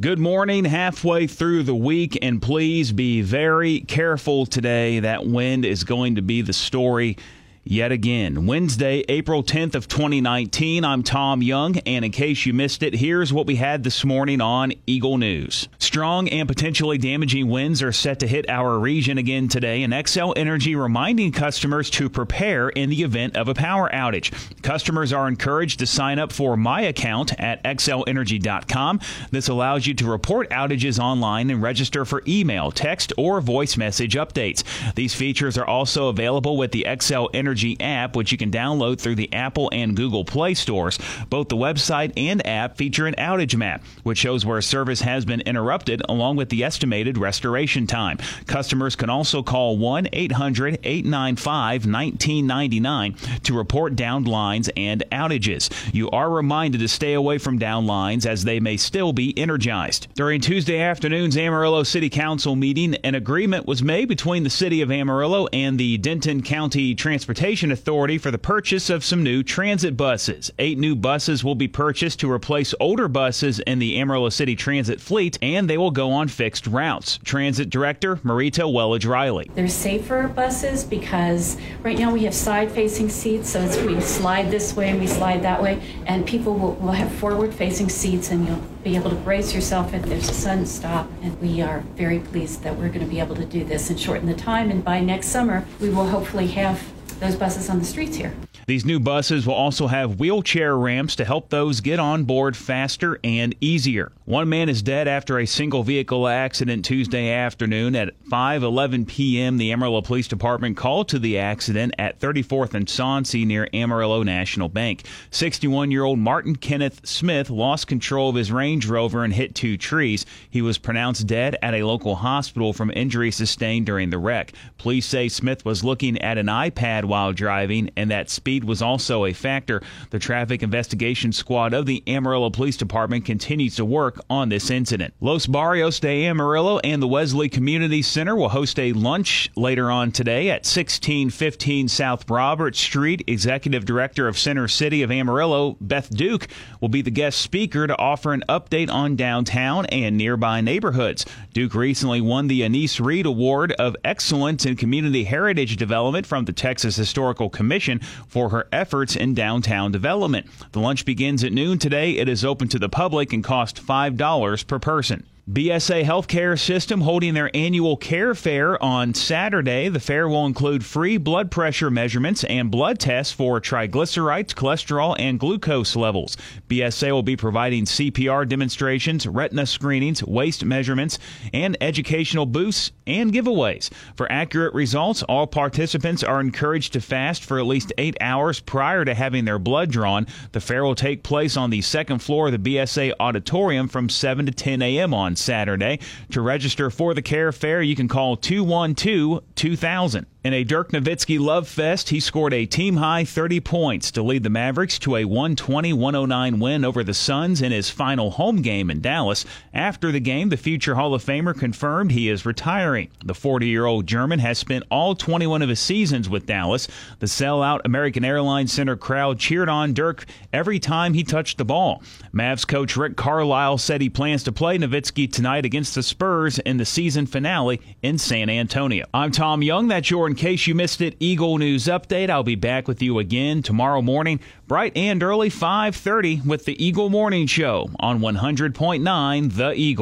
Good morning, halfway through the week, and please be very careful today. That wind is going to be the story yet again. Wednesday, April 10th of 2019. I'm Tom Young, and in case you missed it, here's what we had this morning on Eagle News. Strong and potentially damaging winds are set to hit our region again today, and Xcel Energy reminding customers to prepare in the event of a power outage. Customers are encouraged to sign up for My Account at xcelenergy.com. This allows you to report outages online and register for email, text, or voice message updates. These features are also available with the Xcel Energy app, which you can download through the Apple and Google Play stores. Both the website and app feature an outage map, which shows where service has been interrupted along with the estimated restoration time. Customers can also call 1 800 895 1999 to report downed lines and outages. You are reminded to stay away from down lines as they may still be energized. During Tuesday afternoon's Amarillo City Council meeting, an agreement was made between the City of Amarillo and the Denton County Transportation Authority for the purchase of some new transit buses. Eight new buses will be purchased to replace older buses in the Amarillo City Transit fleet, and they will go on fixed routes. Transit Director Marita Wellage Riley. They're safer buses because right now we have side facing seats, so it's, we slide this way and we slide that way, and people will, will have forward facing seats, and you'll be able to brace yourself if there's a sudden stop. And we are very pleased that we're going to be able to do this and shorten the time. And by next summer, we will hopefully have those buses on the streets here. These new buses will also have wheelchair ramps to help those get on board faster and easier. One man is dead after a single vehicle accident Tuesday afternoon at 5:11 p.m. The Amarillo Police Department called to the accident at 34th and Soncy near Amarillo National Bank. 61-year-old Martin Kenneth Smith lost control of his Range Rover and hit two trees. He was pronounced dead at a local hospital from injuries sustained during the wreck. Police say Smith was looking at an iPad while driving and that speed was also a factor. The traffic investigation squad of the Amarillo Police Department continues to work on this incident. Los Barrios de Amarillo and the Wesley Community Center will host a lunch later on today at 1615 South Robert Street. Executive Director of Center City of Amarillo, Beth Duke, will be the guest speaker to offer an update on downtown and nearby neighborhoods. Duke recently won the Anice Read Award of Excellence in Community Heritage Development from the Texas Historical Commission for her efforts in downtown development. The lunch begins at noon today. It is open to the public and costs $5 per person. BSA Healthcare System holding their annual care fair on Saturday. The fair will include free blood pressure measurements and blood tests for triglycerides, cholesterol, and glucose levels. BSA will be providing CPR demonstrations, retina screenings, waist measurements, and educational boosts and giveaways. For accurate results, all participants are encouraged to fast for at least eight hours prior to having their blood drawn. The fair will take place on the second floor of the BSA auditorium from 7 to 10 a.m. Saturday. To register for the care fair, you can call 212 2000. In a Dirk Nowitzki love fest, he scored a team high 30 points to lead the Mavericks to a 120 109 win over the Suns in his final home game in Dallas. After the game, the future Hall of Famer confirmed he is retiring. The 40 year old German has spent all 21 of his seasons with Dallas. The sellout American Airlines Center crowd cheered on Dirk every time he touched the ball. Mavs coach Rick Carlisle said he plans to play Nowitzki tonight against the Spurs in the season finale in San Antonio. I'm Tom Young. That's your in case you missed it, Eagle News update. I'll be back with you again tomorrow morning, bright and early, 5:30 with the Eagle Morning Show on 100.9 The Eagle.